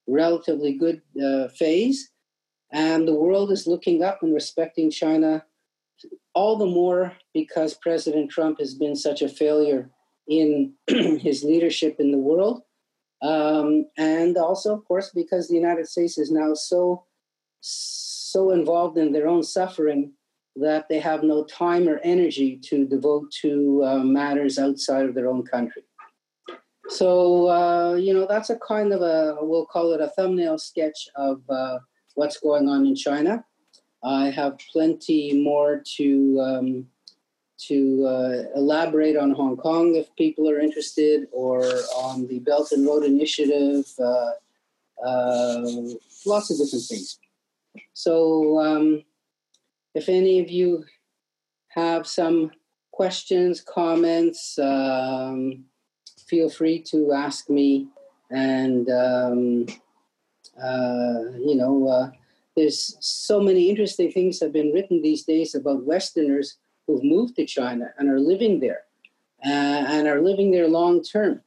relatively good uh, phase, and the world is looking up and respecting China all the more because President Trump has been such a failure in his leadership in the world um, and also, of course, because the United States is now so so involved in their own suffering that they have no time or energy to devote to uh, matters outside of their own country. So, uh, you know, that's a kind of a, we'll call it a thumbnail sketch of uh, what's going on in China. I have plenty more to um, to uh, elaborate on Hong Kong if people are interested, or on the Belt and Road Initiative, uh, uh, lots of different things. So, um, if any of you have some questions, comments, um, feel free to ask me. And, um, uh, you know, uh, there's so many interesting things have been written these days about Westerners who've moved to China and are living there uh, and are living there long term.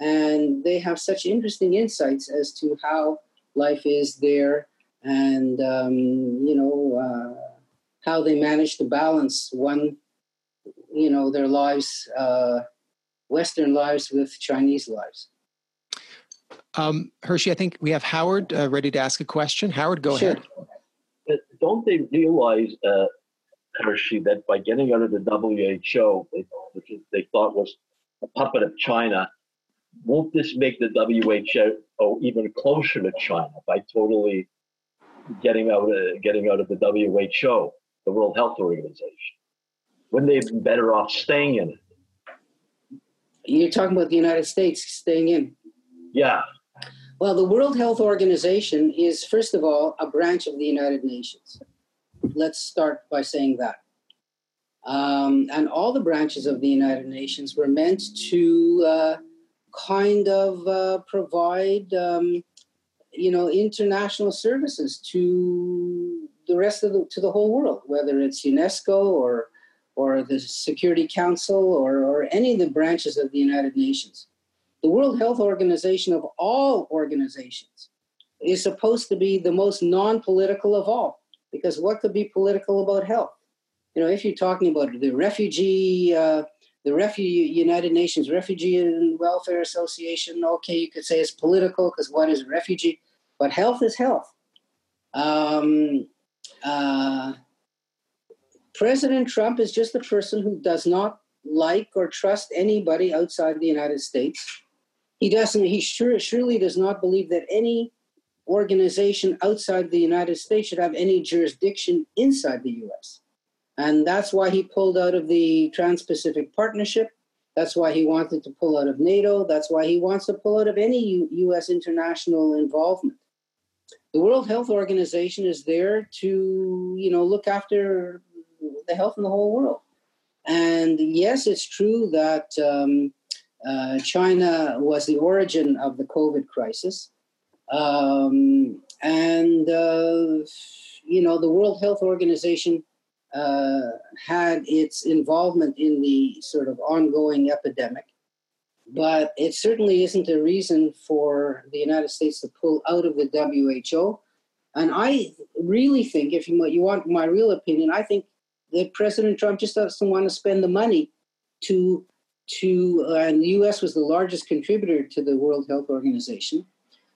And they have such interesting insights as to how life is there and, um, you know, uh, how they manage to balance one, you know, their lives, uh, Western lives with Chinese lives. Um, Hershey, I think we have Howard uh, ready to ask a question. Howard, go sure. ahead. Uh, don't they realize, uh, Hershey, that by getting out of the WHO, which they thought was a puppet of China, won't this make the WHO even closer to China by totally getting out, uh, getting out of the WHO, the World Health Organization? Wouldn't they have been better off staying in it? You're talking about the United States staying in. Yeah. Well, the World Health Organization is, first of all, a branch of the United Nations. Let's start by saying that. Um, and all the branches of the United Nations were meant to uh, kind of uh, provide, um, you know, international services to the rest of the to the whole world, whether it's UNESCO or or the Security Council or, or any of the branches of the United Nations. The World Health Organization of all organizations is supposed to be the most non-political of all, because what could be political about health? You know, if you're talking about the refugee, uh, the refugee United Nations Refugee and Welfare Association, okay, you could say it's political because what is refugee? But health is health. Um, uh, President Trump is just a person who does not like or trust anybody outside the United States. He doesn't, he sure, surely does not believe that any organization outside the United States should have any jurisdiction inside the US. And that's why he pulled out of the Trans Pacific Partnership. That's why he wanted to pull out of NATO. That's why he wants to pull out of any U- US international involvement. The World Health Organization is there to, you know, look after the health in the whole world. And yes, it's true that um, uh, China was the origin of the COVID crisis. Um, and, uh, you know, the World Health Organization uh, had its involvement in the sort of ongoing epidemic. But it certainly isn't a reason for the United States to pull out of the WHO. And I really think, if you, you want my real opinion, I think that President Trump just doesn't want to spend the money to to uh, and the U.S. was the largest contributor to the World Health Organization,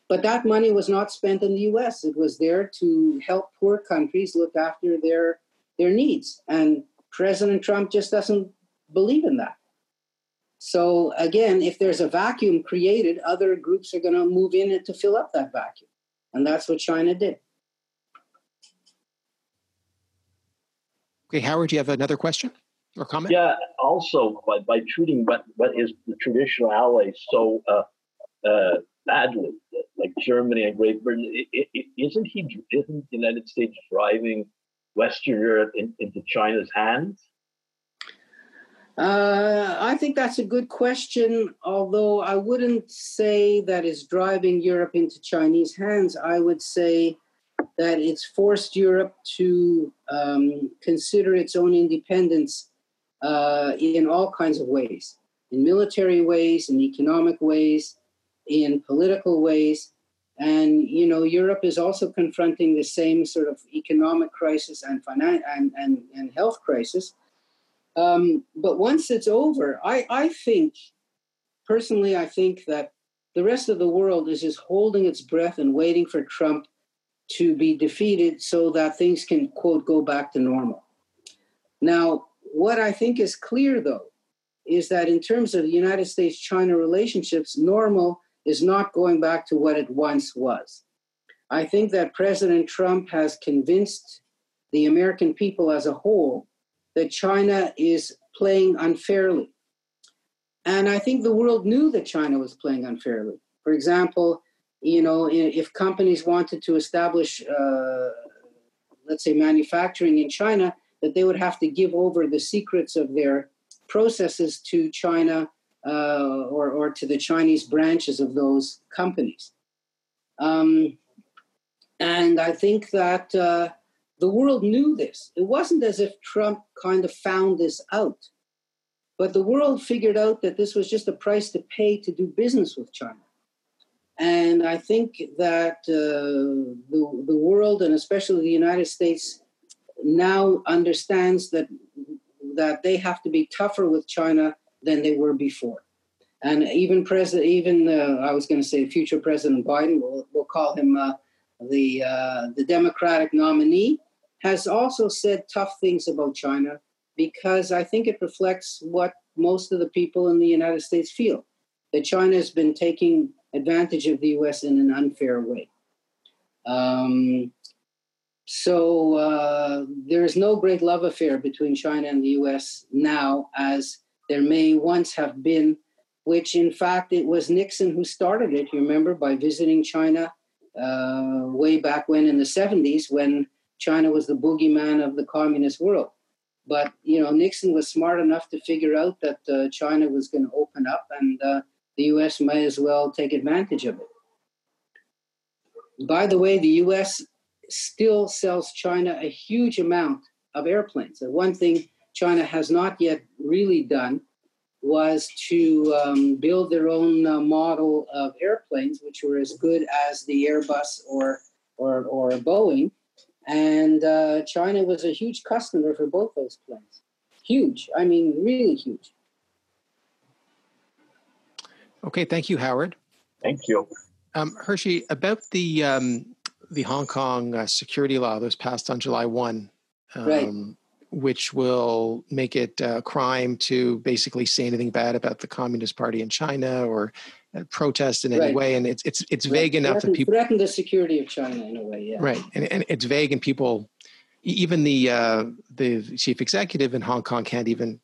but that money was not spent in the U.S. It was there to help poor countries look after their their needs, and President Trump just doesn't believe in that. So again, if there's a vacuum created, other groups are going to move in it to fill up that vacuum, and that's what China did. Okay, Howard, do you have another question or comment? Yeah, also by, by treating what, what is the traditional allies so uh, uh, badly, like Germany and Great Britain, it, it, isn't he? Isn't the United States driving Western Europe in, into China's hands? Uh, I think that's a good question, although I wouldn't say that it's driving Europe into Chinese hands. I would say that it's forced Europe to um, consider its own independence uh, in all kinds of ways in military ways, in economic ways, in political ways. And, you know, Europe is also confronting the same sort of economic crisis and, finan- and, and, and health crisis. Um, but once it's over, I, I think, personally, I think that the rest of the world is just holding its breath and waiting for Trump to be defeated so that things can, quote, go back to normal. Now, what I think is clear, though, is that in terms of the United States China relationships, normal is not going back to what it once was. I think that President Trump has convinced the American people as a whole that China is playing unfairly. And I think the world knew that China was playing unfairly. For example, you know, if companies wanted to establish, uh, let's say, manufacturing in China, that they would have to give over the secrets of their processes to China uh, or, or to the Chinese branches of those companies. Um, and I think that uh, the world knew this. It wasn't as if Trump kind of found this out, but the world figured out that this was just a price to pay to do business with China. And I think that uh, the, the world, and especially the United States, now understands that, that they have to be tougher with China than they were before. And even President, even uh, I was going to say future President Biden, we'll, we'll call him uh, the uh, the Democratic nominee, has also said tough things about China because I think it reflects what most of the people in the United States feel that China has been taking advantage of the U.S. in an unfair way. Um, so uh, there is no great love affair between China and the U.S. now, as there may once have been which in fact it was Nixon who started it, you remember, by visiting China uh, way back when in the 70s when China was the boogeyman of the communist world. But, you know, Nixon was smart enough to figure out that uh, China was going to open up and uh, the U.S. might as well take advantage of it. By the way, the U.S. still sells China a huge amount of airplanes. The one thing China has not yet really done was to um, build their own uh, model of airplanes, which were as good as the Airbus or or, or Boeing. And uh, China was a huge customer for both those planes. Huge. I mean, really huge. Okay, thank you, Howard. Thank you. Um, Hershey, about the um, the Hong Kong uh, security law that was passed on July 1. Um, right which will make it a crime to basically say anything bad about the Communist Party in China or uh, protest in any right. way. And it's it's it's vague enough that people threaten the security of China in a way. Yeah. Right, and and it's vague, and people, even the uh, the chief executive in Hong Kong can't even.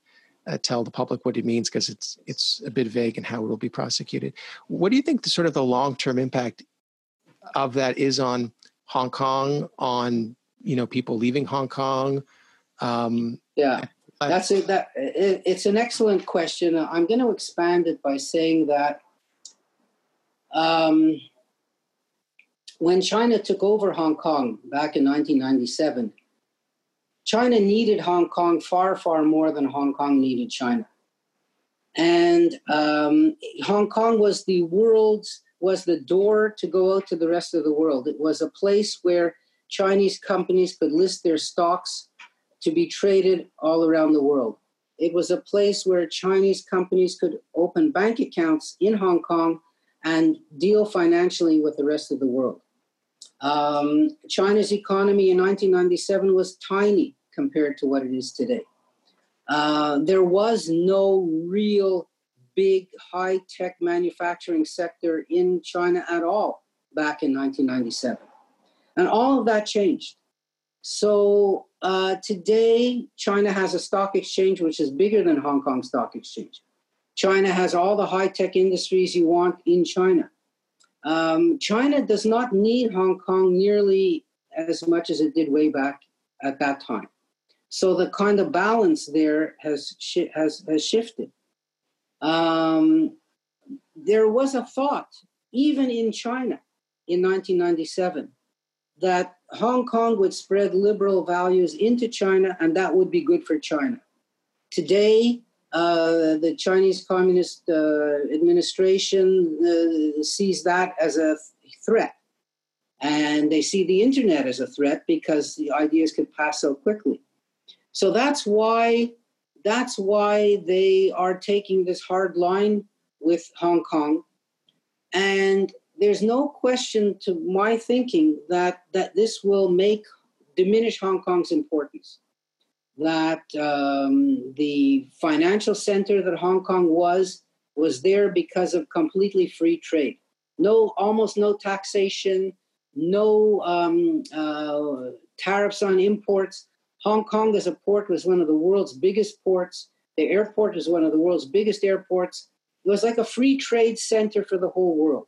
Uh, tell the public what it means because it's it's a bit vague and how it will be prosecuted. What do you think the sort of the long term impact of that is on Hong Kong, on you know people leaving Hong Kong, um, yeah, that's it. That it, it's an excellent question. I'm going to expand it by saying that um, when China took over Hong Kong back in 1997, China needed Hong Kong far, far more than Hong Kong needed China. And um, Hong Kong was the world's was the door to go out to the rest of the world. It was a place where Chinese companies could list their stocks to be traded all around the world. It was a place where Chinese companies could open bank accounts in Hong Kong and deal financially with the rest of the world. Um, China's economy in 1997 was tiny compared to what it is today. Uh, there was no real big high tech manufacturing sector in China at all back in 1997. And all of that changed. So uh, today, China has a stock exchange which is bigger than Hong Kong Stock Exchange. China has all the high tech industries you want in China. Um, China does not need Hong Kong nearly as much as it did way back at that time. So the kind of balance there has sh- has has shifted. Um, there was a thought, even in China, in 1997, that Hong Kong would spread liberal values into China, and that would be good for China. Today, uh, the Chinese Communist uh, administration uh, sees that as a threat. And they see the internet as a threat because the ideas can pass so quickly. So that's why that's why they are taking this hard line with Hong Kong. And there's no question to my thinking that that this will make diminish Hong Kong's importance. That um, the financial center that Hong Kong was was there because of completely free trade. No, almost no taxation, no um, uh, tariffs on imports. Hong Kong as a port was one of the world's biggest ports. The airport is one of the world's biggest airports. It was like a free trade center for the whole world.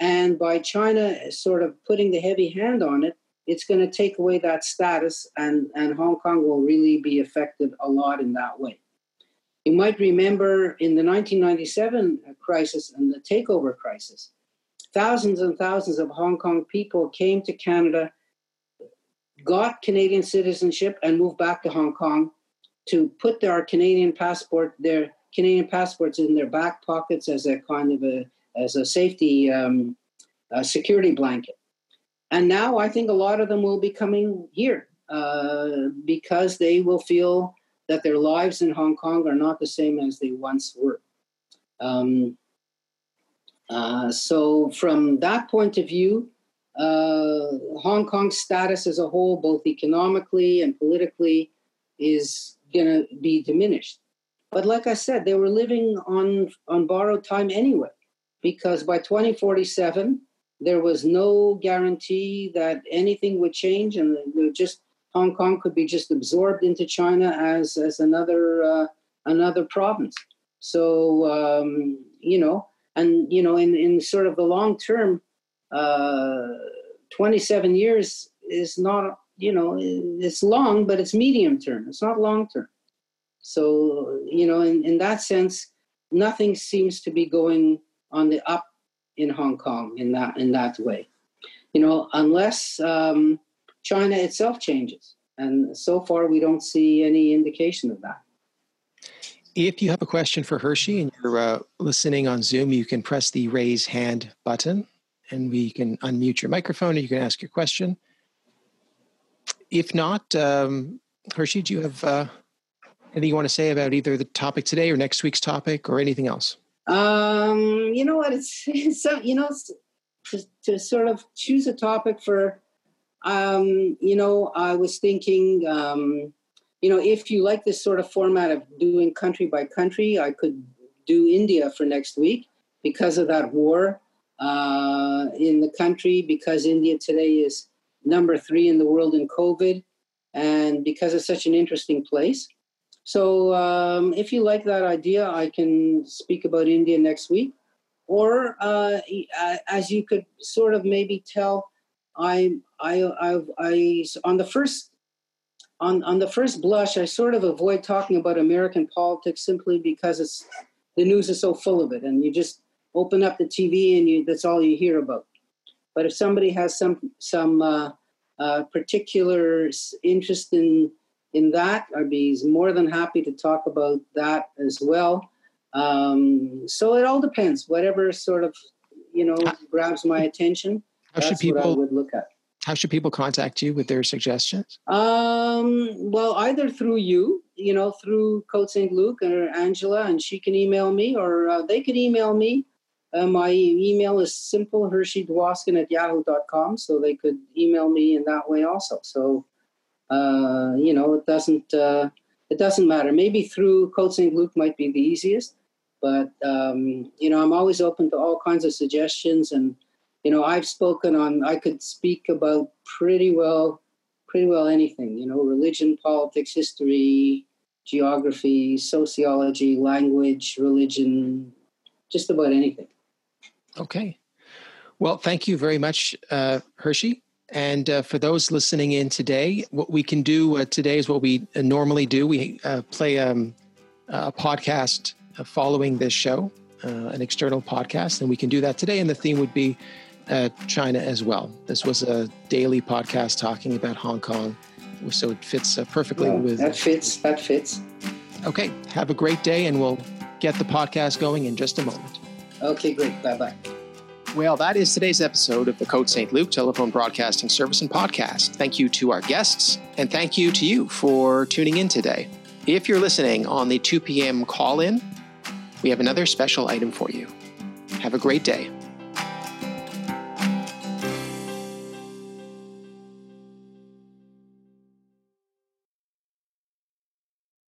And by China sort of putting the heavy hand on it, it's going to take away that status, and, and Hong Kong will really be affected a lot in that way. You might remember in the 1997 crisis and the takeover crisis, thousands and thousands of Hong Kong people came to Canada, got Canadian citizenship, and moved back to Hong Kong to put their Canadian passport, their Canadian passports in their back pockets as a kind of a as a safety um, a security blanket. And now I think a lot of them will be coming here uh, because they will feel that their lives in Hong Kong are not the same as they once were. Um, uh, so, from that point of view, uh, Hong Kong's status as a whole, both economically and politically, is going to be diminished. But like I said, they were living on on borrowed time anyway, because by 2047 there was no guarantee that anything would change, and just Hong Kong could be just absorbed into China as as another uh, another province. So um, you know, and you know, in in sort of the long term, uh, 27 years is not you know it's long, but it's medium term. It's not long term. So you know, in in that sense, nothing seems to be going on the up in Hong Kong in that in that way. You know, unless um, China itself changes, and so far we don't see any indication of that. If you have a question for Hershey and you're uh, listening on Zoom, you can press the raise hand button and we can unmute your microphone and you can ask your question. If not, um, Hershey, do you have uh, anything you want to say about either the topic today or next week's topic or anything else? Um, you know what? It's, it's so, you know, to, to sort of choose a topic for, um, you know, I was thinking, um, you know, if you like this sort of format of doing country by country, I could do India for next week because of that war uh, in the country, because India today is number three in the world in COVID, and because it's such an interesting place. So um, if you like that idea, I can speak about India next week. Or uh, as you could sort of maybe tell, I, I, I, I, on the first, on, on the first blush, I sort of avoid talking about American politics simply because it's the news is so full of it, and you just open up the TV and you, that's all you hear about. But if somebody has some some uh, uh, particular interest in in that. I'd be more than happy to talk about that as well. Um, so it all depends. Whatever sort of you know grabs my attention. How should people would look at? How should people contact you with their suggestions? Um, well, either through you, you know, through Côte St. Luc or Angela, and she can email me, or uh, they could email me. Uh, my email is simple hershey at yahoo.com, so they could email me in that way also. So uh, you know, it doesn't uh, it doesn't matter. Maybe through Côte St. Luc might be the easiest, but um, you know, I'm always open to all kinds of suggestions. And you know, I've spoken on. I could speak about pretty well, pretty well anything. You know, religion, politics, history, geography, sociology, language, religion, just about anything. Okay. Well, thank you very much, uh, Hershey. And uh, for those listening in today, what we can do uh, today is what we uh, normally do. We uh, play um, a podcast uh, following this show, uh, an external podcast, and we can do that today. And the theme would be China as well. This was a daily podcast talking about Hong Kong, so it fits perfectly yeah, with. That fits. That fits. Okay. Have a great day, and we'll get the podcast going in just a moment. Okay, great. Bye bye. Well, that is today's episode of the Côte St. Luc Telephone Broadcasting Service and Podcast. Thank you to our guests, and thank you to you for tuning in today. If you're listening on the 2 p.m. call in, we have another special item for you. Have a great day.